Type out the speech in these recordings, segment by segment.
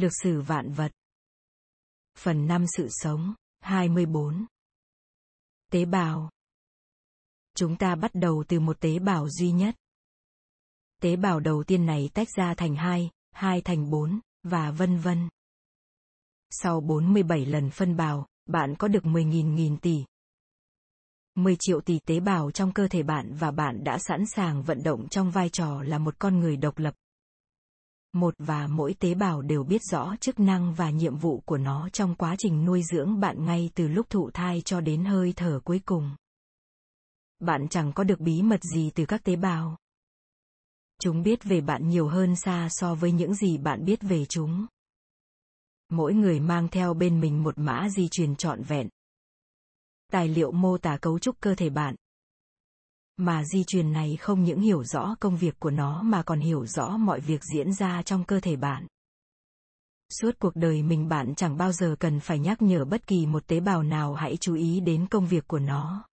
Lược sử vạn vật. Phần 5 sự sống, 24. Tế bào. Chúng ta bắt đầu từ một tế bào duy nhất. Tế bào đầu tiên này tách ra thành hai, hai thành bốn, và vân vân. Sau 47 lần phân bào, bạn có được 10.000 nghìn tỷ. 10 triệu tỷ tế bào trong cơ thể bạn và bạn đã sẵn sàng vận động trong vai trò là một con người độc lập. Một và mỗi tế bào đều biết rõ chức năng và nhiệm vụ của nó trong quá trình nuôi dưỡng bạn ngay từ lúc thụ thai cho đến hơi thở cuối cùng. Bạn chẳng có được bí mật gì từ các tế bào. Chúng biết về bạn nhiều hơn xa so với những gì bạn biết về chúng mỗi người mang theo bên mình một mã di truyền trọn vẹn. Tài liệu mô tả cấu trúc cơ thể bạn. Mà di truyền này không những hiểu rõ công việc của nó mà còn hiểu rõ mọi việc diễn ra trong cơ thể bạn. Suốt cuộc đời mình bạn chẳng bao giờ cần phải nhắc nhở bất kỳ một tế bào nào hãy chú ý đến công việc của nó.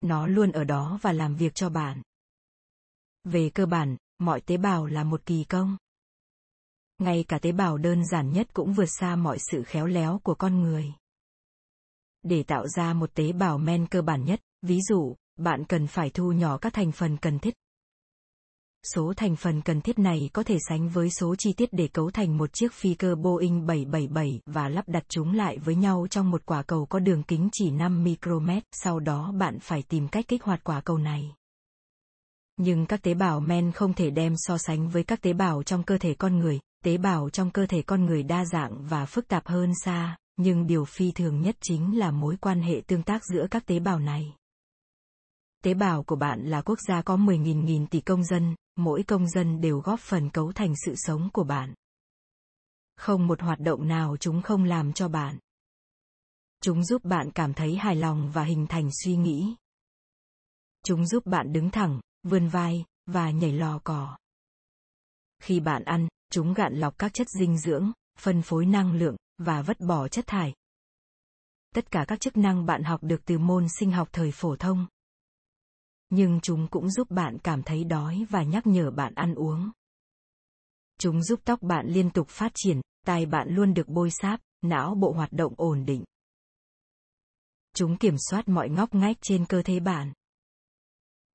Nó luôn ở đó và làm việc cho bạn. Về cơ bản, mọi tế bào là một kỳ công ngay cả tế bào đơn giản nhất cũng vượt xa mọi sự khéo léo của con người để tạo ra một tế bào men cơ bản nhất ví dụ bạn cần phải thu nhỏ các thành phần cần thiết. Số thành phần cần thiết này có thể sánh với số chi tiết để cấu thành một chiếc phi cơ Boeing 777 và lắp đặt chúng lại với nhau trong một quả cầu có đường kính chỉ 5 micromet, sau đó bạn phải tìm cách kích hoạt quả cầu này. Nhưng các tế bào men không thể đem so sánh với các tế bào trong cơ thể con người, tế bào trong cơ thể con người đa dạng và phức tạp hơn xa nhưng điều phi thường nhất chính là mối quan hệ tương tác giữa các tế bào này tế bào của bạn là quốc gia có 10.000 nghìn tỷ công dân, mỗi công dân đều góp phần cấu thành sự sống của bạn. Không một hoạt động nào chúng không làm cho bạn. Chúng giúp bạn cảm thấy hài lòng và hình thành suy nghĩ. Chúng giúp bạn đứng thẳng, vươn vai, và nhảy lò cò. Khi bạn ăn, Chúng gạn lọc các chất dinh dưỡng, phân phối năng lượng, và vứt bỏ chất thải. Tất cả các chức năng bạn học được từ môn sinh học thời phổ thông. Nhưng chúng cũng giúp bạn cảm thấy đói và nhắc nhở bạn ăn uống. Chúng giúp tóc bạn liên tục phát triển, tai bạn luôn được bôi sáp, não bộ hoạt động ổn định. Chúng kiểm soát mọi ngóc ngách trên cơ thể bạn.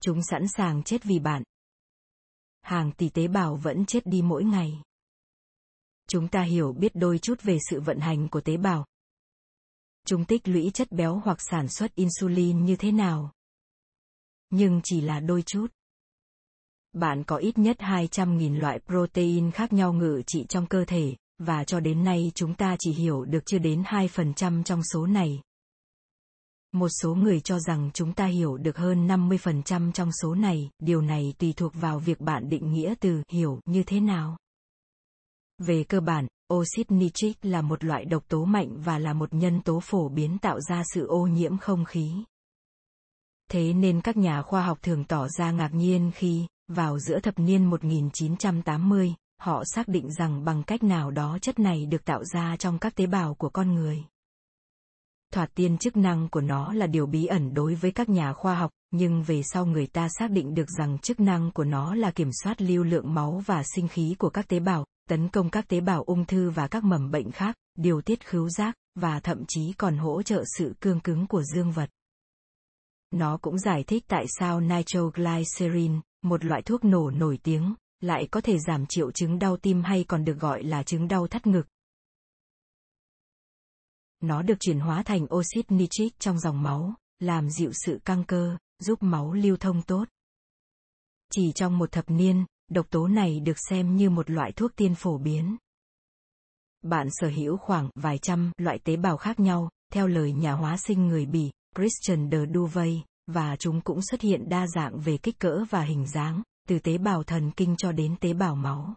Chúng sẵn sàng chết vì bạn. Hàng tỷ tế bào vẫn chết đi mỗi ngày chúng ta hiểu biết đôi chút về sự vận hành của tế bào. Chúng tích lũy chất béo hoặc sản xuất insulin như thế nào? Nhưng chỉ là đôi chút. Bạn có ít nhất 200.000 loại protein khác nhau ngự trị trong cơ thể, và cho đến nay chúng ta chỉ hiểu được chưa đến 2% trong số này. Một số người cho rằng chúng ta hiểu được hơn 50% trong số này, điều này tùy thuộc vào việc bạn định nghĩa từ hiểu như thế nào. Về cơ bản, oxit nitric là một loại độc tố mạnh và là một nhân tố phổ biến tạo ra sự ô nhiễm không khí. Thế nên các nhà khoa học thường tỏ ra ngạc nhiên khi, vào giữa thập niên 1980, họ xác định rằng bằng cách nào đó chất này được tạo ra trong các tế bào của con người. Thoạt tiên chức năng của nó là điều bí ẩn đối với các nhà khoa học, nhưng về sau người ta xác định được rằng chức năng của nó là kiểm soát lưu lượng máu và sinh khí của các tế bào, tấn công các tế bào ung thư và các mầm bệnh khác, điều tiết khứu giác, và thậm chí còn hỗ trợ sự cương cứng của dương vật. Nó cũng giải thích tại sao nitroglycerin, một loại thuốc nổ nổi tiếng, lại có thể giảm triệu chứng đau tim hay còn được gọi là chứng đau thắt ngực. Nó được chuyển hóa thành oxit nitric trong dòng máu, làm dịu sự căng cơ, giúp máu lưu thông tốt. Chỉ trong một thập niên, độc tố này được xem như một loại thuốc tiên phổ biến. Bạn sở hữu khoảng vài trăm loại tế bào khác nhau, theo lời nhà hóa sinh người Bỉ, Christian de Duvay, và chúng cũng xuất hiện đa dạng về kích cỡ và hình dáng, từ tế bào thần kinh cho đến tế bào máu.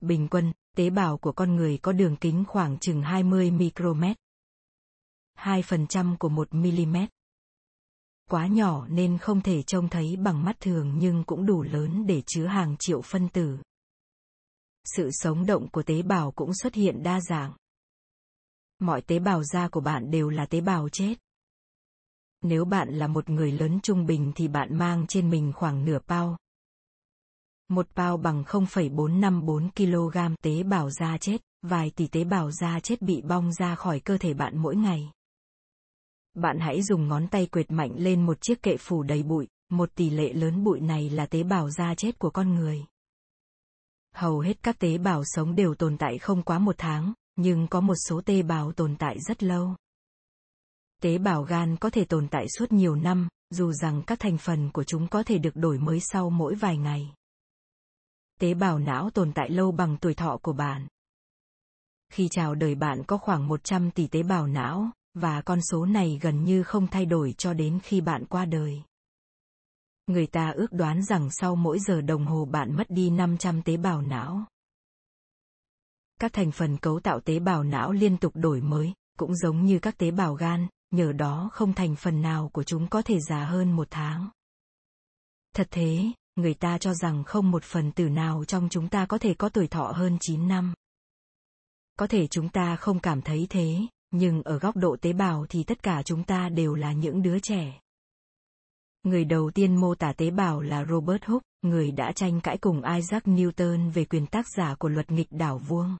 Bình quân, tế bào của con người có đường kính khoảng chừng 20 micromet. 2% của 1 mm quá nhỏ nên không thể trông thấy bằng mắt thường nhưng cũng đủ lớn để chứa hàng triệu phân tử. Sự sống động của tế bào cũng xuất hiện đa dạng. Mọi tế bào da của bạn đều là tế bào chết. Nếu bạn là một người lớn trung bình thì bạn mang trên mình khoảng nửa bao. một bao bằng 0,454 kg tế bào da chết, vài tỷ tế bào da chết bị bong ra khỏi cơ thể bạn mỗi ngày. Bạn hãy dùng ngón tay quệt mạnh lên một chiếc kệ phủ đầy bụi, một tỷ lệ lớn bụi này là tế bào da chết của con người. Hầu hết các tế bào sống đều tồn tại không quá một tháng, nhưng có một số tế bào tồn tại rất lâu. Tế bào gan có thể tồn tại suốt nhiều năm, dù rằng các thành phần của chúng có thể được đổi mới sau mỗi vài ngày. Tế bào não tồn tại lâu bằng tuổi thọ của bạn. Khi chào đời bạn có khoảng 100 tỷ tế bào não, và con số này gần như không thay đổi cho đến khi bạn qua đời. Người ta ước đoán rằng sau mỗi giờ đồng hồ bạn mất đi 500 tế bào não. Các thành phần cấu tạo tế bào não liên tục đổi mới, cũng giống như các tế bào gan, nhờ đó không thành phần nào của chúng có thể già hơn một tháng. Thật thế, người ta cho rằng không một phần tử nào trong chúng ta có thể có tuổi thọ hơn 9 năm. Có thể chúng ta không cảm thấy thế, nhưng ở góc độ tế bào thì tất cả chúng ta đều là những đứa trẻ. Người đầu tiên mô tả tế bào là Robert Hooke, người đã tranh cãi cùng Isaac Newton về quyền tác giả của luật nghịch đảo vuông.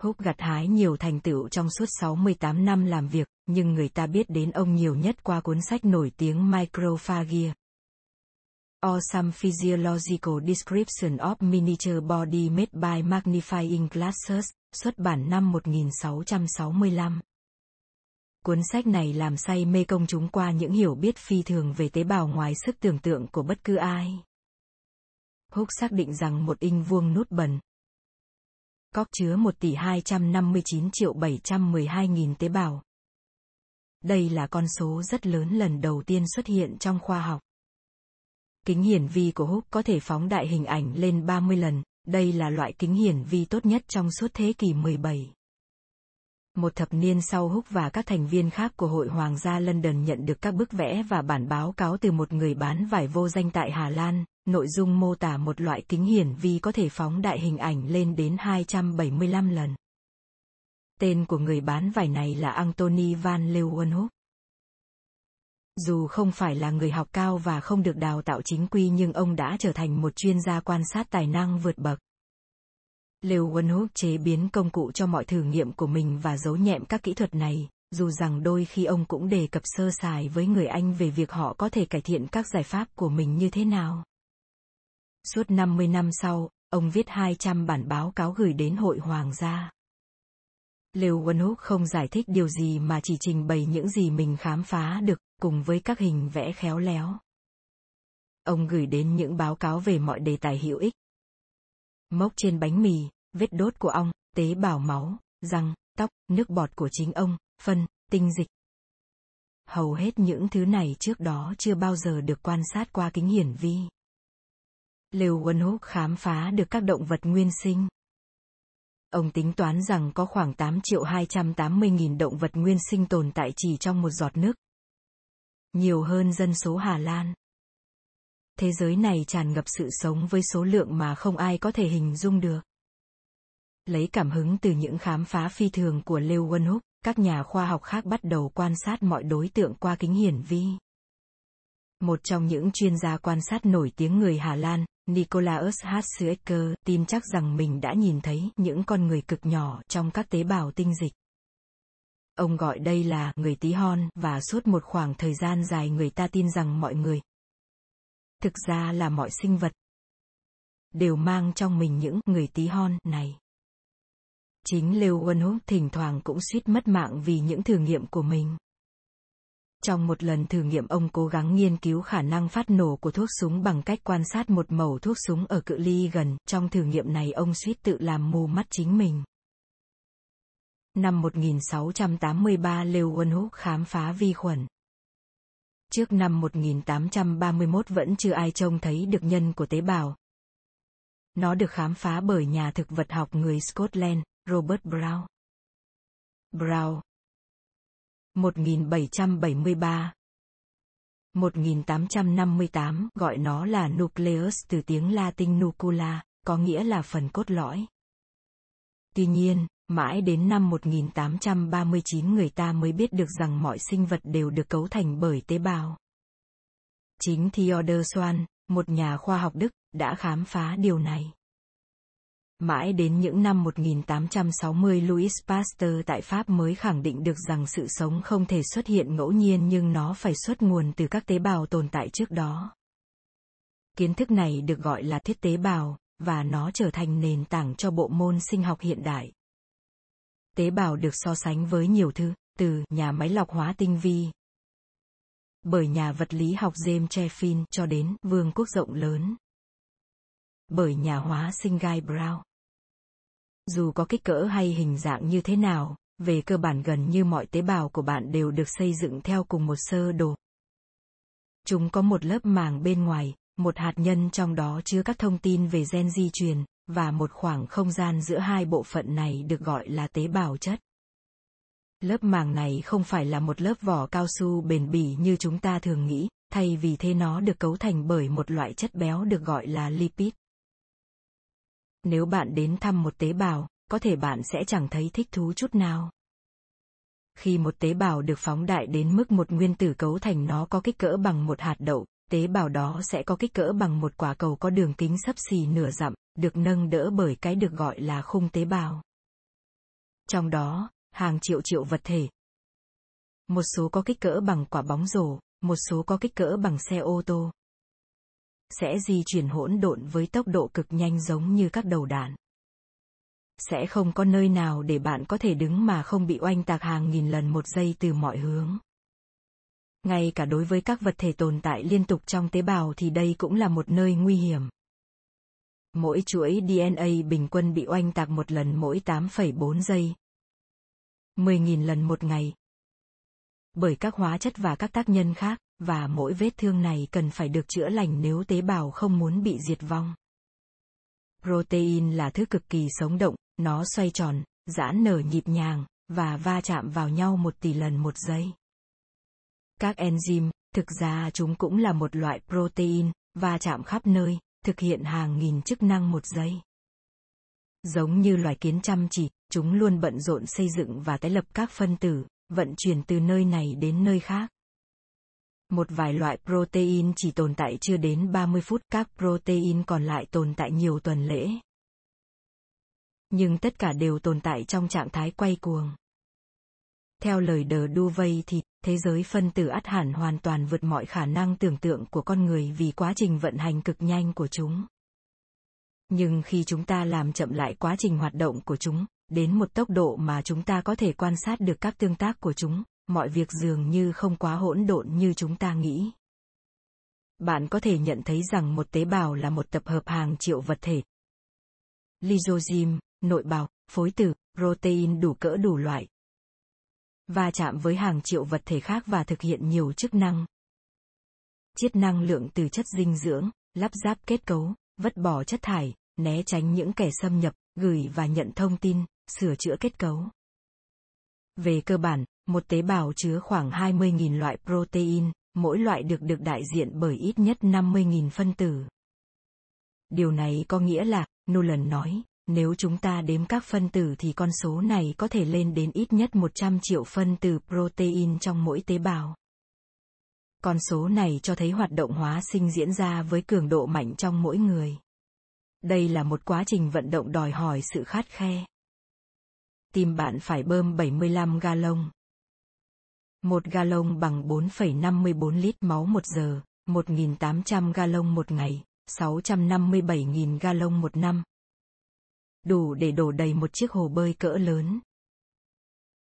Húc gặt hái nhiều thành tựu trong suốt 68 năm làm việc, nhưng người ta biết đến ông nhiều nhất qua cuốn sách nổi tiếng Microphagia. Or some physiological description of miniature body made by magnifying glasses, xuất bản năm 1665. Cuốn sách này làm say mê công chúng qua những hiểu biết phi thường về tế bào ngoài sức tưởng tượng của bất cứ ai. Hooke xác định rằng một inch vuông nút bẩn, Cóc chứa 1 tỷ 259 triệu 712 nghìn tế bào. Đây là con số rất lớn lần đầu tiên xuất hiện trong khoa học. Kính hiển vi của Hooke có thể phóng đại hình ảnh lên 30 lần, đây là loại kính hiển vi tốt nhất trong suốt thế kỷ 17. Một thập niên sau Húc và các thành viên khác của Hội Hoàng gia London nhận được các bức vẽ và bản báo cáo từ một người bán vải vô danh tại Hà Lan, nội dung mô tả một loại kính hiển vi có thể phóng đại hình ảnh lên đến 275 lần. Tên của người bán vải này là Anthony van Leeuwenhoek. Dù không phải là người học cao và không được đào tạo chính quy nhưng ông đã trở thành một chuyên gia quan sát tài năng vượt bậc. Leeuwenhoek chế biến công cụ cho mọi thử nghiệm của mình và giấu nhẹm các kỹ thuật này, dù rằng đôi khi ông cũng đề cập sơ sài với người Anh về việc họ có thể cải thiện các giải pháp của mình như thế nào. Suốt 50 năm sau, ông viết 200 bản báo cáo gửi đến Hội Hoàng gia. Leeuwenhoek không giải thích điều gì mà chỉ trình bày những gì mình khám phá được, cùng với các hình vẽ khéo léo. Ông gửi đến những báo cáo về mọi đề tài hữu ích. Mốc trên bánh mì, vết đốt của ong, tế bào máu, răng, tóc, nước bọt của chính ông, phân, tinh dịch. Hầu hết những thứ này trước đó chưa bao giờ được quan sát qua kính hiển vi. Leeuwenhoek khám phá được các động vật nguyên sinh. Ông tính toán rằng có khoảng 8 triệu 280 nghìn động vật nguyên sinh tồn tại chỉ trong một giọt nước. Nhiều hơn dân số Hà Lan. Thế giới này tràn ngập sự sống với số lượng mà không ai có thể hình dung được. Lấy cảm hứng từ những khám phá phi thường của Leeuwenhoek, các nhà khoa học khác bắt đầu quan sát mọi đối tượng qua kính hiển vi. Một trong những chuyên gia quan sát nổi tiếng người Hà Lan, Nicolaus Hatzecker, tin chắc rằng mình đã nhìn thấy những con người cực nhỏ trong các tế bào tinh dịch. Ông gọi đây là người tí hon và suốt một khoảng thời gian dài người ta tin rằng mọi người, thực ra là mọi sinh vật, đều mang trong mình những người tí hon này. Chính Leeuwenhoek thỉnh thoảng cũng suýt mất mạng vì những thử nghiệm của mình. Trong một lần thử nghiệm ông cố gắng nghiên cứu khả năng phát nổ của thuốc súng bằng cách quan sát một mẩu thuốc súng ở cự ly gần. Trong thử nghiệm này ông suýt tự làm mù mắt chính mình. Năm 1683 Leeuwenhoek khám phá vi khuẩn. Trước năm 1831 vẫn chưa ai trông thấy được nhân của tế bào. Nó được khám phá bởi nhà thực vật học người Scotland, Robert Brown. Brown, 1773 1858 gọi nó là nucleus từ tiếng Latin nucula, có nghĩa là phần cốt lõi. Tuy nhiên, mãi đến năm 1839 người ta mới biết được rằng mọi sinh vật đều được cấu thành bởi tế bào. Chính Theodor Swan, một nhà khoa học Đức, đã khám phá điều này. Mãi đến những năm 1860 Louis Pasteur tại Pháp mới khẳng định được rằng sự sống không thể xuất hiện ngẫu nhiên nhưng nó phải xuất nguồn từ các tế bào tồn tại trước đó. Kiến thức này được gọi là thiết tế bào, và nó trở thành nền tảng cho bộ môn sinh học hiện đại. Tế bào được so sánh với nhiều thứ, từ nhà máy lọc hóa tinh vi, bởi nhà vật lý học James Cheffin cho đến vương quốc rộng lớn. Bởi nhà hóa sinh Guy Brown. Dù có kích cỡ hay hình dạng như thế nào, về cơ bản gần như mọi tế bào của bạn đều được xây dựng theo cùng một sơ đồ. Chúng có một lớp màng bên ngoài, một hạt nhân trong đó chứa các thông tin về gen di truyền, và một khoảng không gian giữa hai bộ phận này được gọi là tế bào chất. Lớp màng này không phải là một lớp vỏ cao su bền bỉ như chúng ta thường nghĩ, thay vì thế nó được cấu thành bởi một loại chất béo được gọi là lipid. Nếu bạn đến thăm một tế bào, có thể bạn sẽ chẳng thấy thích thú chút nào. Khi một tế bào được phóng đại đến mức một nguyên tử cấu thành nó có kích cỡ bằng một hạt đậu, tế bào đó sẽ có kích cỡ bằng một quả cầu có đường kính sấp xì nửa dặm, được nâng đỡ bởi cái được gọi là khung tế bào. Trong đó, hàng triệu triệu vật thể. Một số có kích cỡ bằng quả bóng rổ, một số có kích cỡ bằng xe ô tô. Sẽ di chuyển hỗn độn với tốc độ cực nhanh giống như các đầu đạn. Sẽ không có nơi nào để bạn có thể đứng mà không bị oanh tạc hàng nghìn lần một giây từ mọi hướng. Ngay cả đối với các vật thể tồn tại liên tục trong tế bào thì đây cũng là một nơi nguy hiểm. Mỗi chuỗi DNA bình quân bị oanh tạc một lần mỗi 8,4 giây. 10.000 lần một ngày. Bởi các hóa chất và các tác nhân khác, và mỗi vết thương này cần phải được chữa lành nếu tế bào không muốn bị diệt vong. Protein là thứ cực kỳ sống động, nó xoay tròn, giãn nở nhịp nhàng, và va chạm vào nhau một tỷ lần một giây. Các enzyme, thực ra chúng cũng là một loại protein, va chạm khắp nơi, thực hiện hàng nghìn chức năng một giây. Giống như loài kiến chăm chỉ, chúng luôn bận rộn xây dựng và tái lập các phân tử, vận chuyển từ nơi này đến nơi khác. Một vài loại protein chỉ tồn tại chưa đến 30 phút, các protein còn lại tồn tại nhiều tuần lễ. Nhưng tất cả đều tồn tại trong trạng thái quay cuồng. Theo lời đờ đu vây thì, thế giới phân tử ắt hẳn hoàn toàn vượt mọi khả năng tưởng tượng của con người vì quá trình vận hành cực nhanh của chúng. Nhưng khi chúng ta làm chậm lại quá trình hoạt động của chúng, đến một tốc độ mà chúng ta có thể quan sát được các tương tác của chúng, mọi việc dường như không quá hỗn độn như chúng ta nghĩ. Bạn có thể nhận thấy rằng một tế bào là một tập hợp hàng triệu vật thể. Lysozyme, nội bào, phối tử, protein đủ cỡ đủ loại. Va chạm với hàng triệu vật thể khác và thực hiện nhiều chức năng. Chiết năng lượng từ chất dinh dưỡng, lắp ráp kết cấu, vứt bỏ chất thải, né tránh những kẻ xâm nhập, gửi và nhận thông tin, sửa chữa kết cấu. Về cơ bản, một tế bào chứa khoảng 20.000 loại protein, mỗi loại được được đại diện bởi ít nhất 50.000 phân tử. Điều này có nghĩa là, Nolan nói, nếu chúng ta đếm các phân tử thì con số này có thể lên đến ít nhất 100 triệu phân tử protein trong mỗi tế bào. Con số này cho thấy hoạt động hóa sinh diễn ra với cường độ mạnh trong mỗi người. Đây là một quá trình vận động đòi hỏi sự khát khe. Tim bạn phải bơm 75 gallon. Một gallon bằng 4,54 lít máu một giờ, 1.800 gallon một ngày, 657.000 gallon một năm. Đủ để đổ đầy một chiếc hồ bơi cỡ lớn.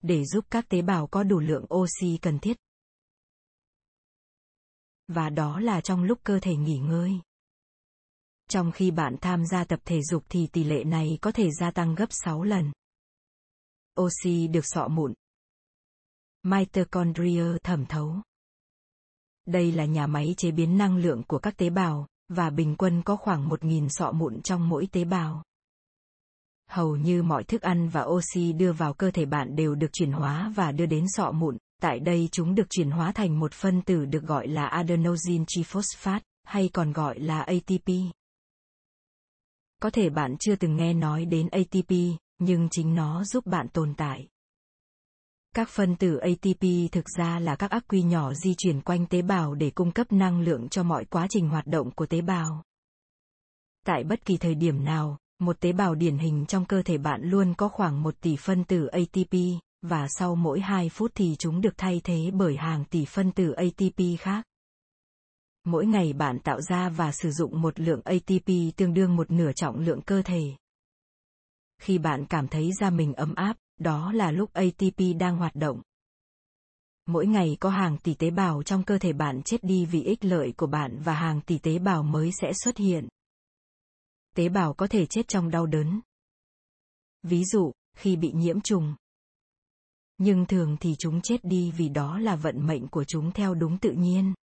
Để giúp các tế bào có đủ lượng oxy cần thiết. Và đó là trong lúc cơ thể nghỉ ngơi. Trong khi bạn tham gia tập thể dục thì tỷ lệ này có thể gia tăng gấp 6 lần. Oxy được sọ mụn. Mitochondria thẩm thấu. Đây là nhà máy chế biến năng lượng của các tế bào, và bình quân có khoảng 1.000 sọ mụn trong mỗi tế bào. Hầu như mọi thức ăn và oxy đưa vào cơ thể bạn đều được chuyển hóa và đưa đến sọ mụn, tại đây chúng được chuyển hóa thành một phân tử được gọi là adenosine triphosphate, hay còn gọi là ATP. Có thể bạn chưa từng nghe nói đến ATP, nhưng chính nó giúp bạn tồn tại. Các phân tử ATP thực ra là các ắc quy nhỏ di chuyển quanh tế bào để cung cấp năng lượng cho mọi quá trình hoạt động của tế bào. Tại bất kỳ thời điểm nào, một tế bào điển hình trong cơ thể bạn luôn có khoảng 1 tỷ phân tử ATP, và sau mỗi 2 phút thì chúng được thay thế bởi hàng tỷ phân tử ATP khác. Mỗi ngày bạn tạo ra và sử dụng một lượng ATP tương đương một nửa trọng lượng cơ thể. Khi bạn cảm thấy da mình ấm áp, đó là lúc ATP đang hoạt động. Mỗi ngày có hàng tỷ tế bào trong cơ thể bạn chết đi vì ích lợi của bạn và hàng tỷ tế bào mới sẽ xuất hiện. Tế bào có thể chết trong đau đớn. Ví dụ, khi bị nhiễm trùng. Nhưng thường thì chúng chết đi vì đó là vận mệnh của chúng theo đúng tự nhiên.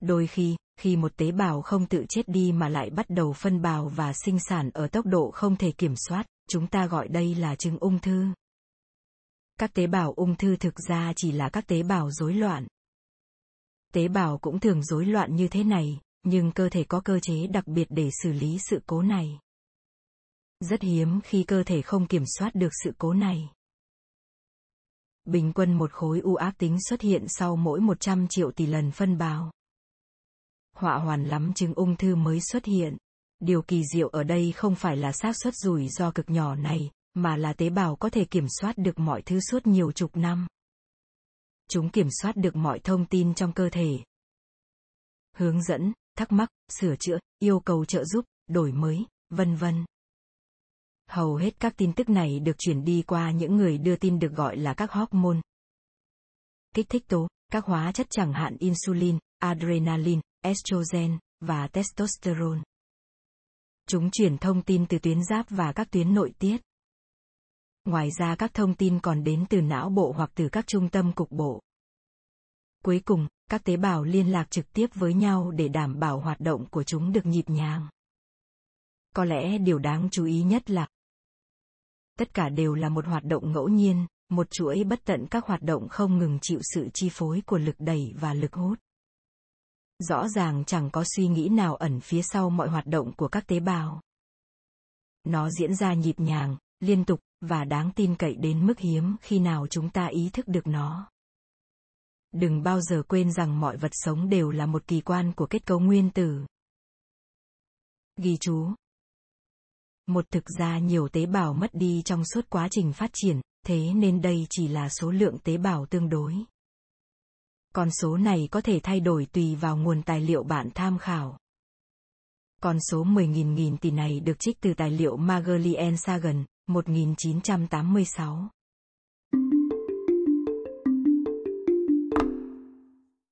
Đôi khi, khi một tế bào không tự chết đi mà lại bắt đầu phân bào và sinh sản ở tốc độ không thể kiểm soát, chúng ta gọi đây là chứng ung thư. Các tế bào ung thư thực ra chỉ là các tế bào rối loạn. Tế bào cũng thường rối loạn như thế này, nhưng cơ thể có cơ chế đặc biệt để xử lý sự cố này. Rất hiếm khi cơ thể không kiểm soát được sự cố này. Bình quân một khối u ác tính xuất hiện sau mỗi 100 triệu tỷ lần phân bào. Họa hoàn lắm chứng ung thư mới xuất hiện. Điều kỳ diệu ở đây không phải là xác suất rủi ro cực nhỏ này, mà là tế bào có thể kiểm soát được mọi thứ suốt nhiều chục năm. Chúng kiểm soát được mọi thông tin trong cơ thể. Hướng dẫn, thắc mắc, sửa chữa, yêu cầu trợ giúp, đổi mới, vân vân. Hầu hết các tin tức này được chuyển đi qua những người đưa tin được gọi là các hormone. Kích thích tố, các hóa chất chẳng hạn insulin, adrenaline, estrogen và testosterone. Chúng chuyển thông tin từ tuyến giáp và các tuyến nội tiết. Ngoài ra các thông tin còn đến từ não bộ hoặc từ các trung tâm cục bộ. Cuối cùng, các tế bào liên lạc trực tiếp với nhau để đảm bảo hoạt động của chúng được nhịp nhàng. Có lẽ điều đáng chú ý nhất là tất cả đều là một hoạt động ngẫu nhiên, một chuỗi bất tận các hoạt động không ngừng chịu sự chi phối của lực đẩy và lực hút. Rõ ràng chẳng có suy nghĩ nào ẩn phía sau mọi hoạt động của các tế bào. Nó diễn ra nhịp nhàng, liên tục và đáng tin cậy đến mức hiếm khi nào chúng ta ý thức được nó đừng bao giờ quên rằng mọi vật sống đều là một kỳ quan của kết cấu nguyên tử. Ghi chú. Một thực ra nhiều tế bào mất đi trong suốt quá trình phát triển thế nên đây chỉ là số lượng tế bào tương đối. Con số này có thể thay đổi tùy vào nguồn tài liệu bạn tham khảo. Con số 10.000 nghìn tỷ này được trích từ tài liệu Magellan Sagan, 1986.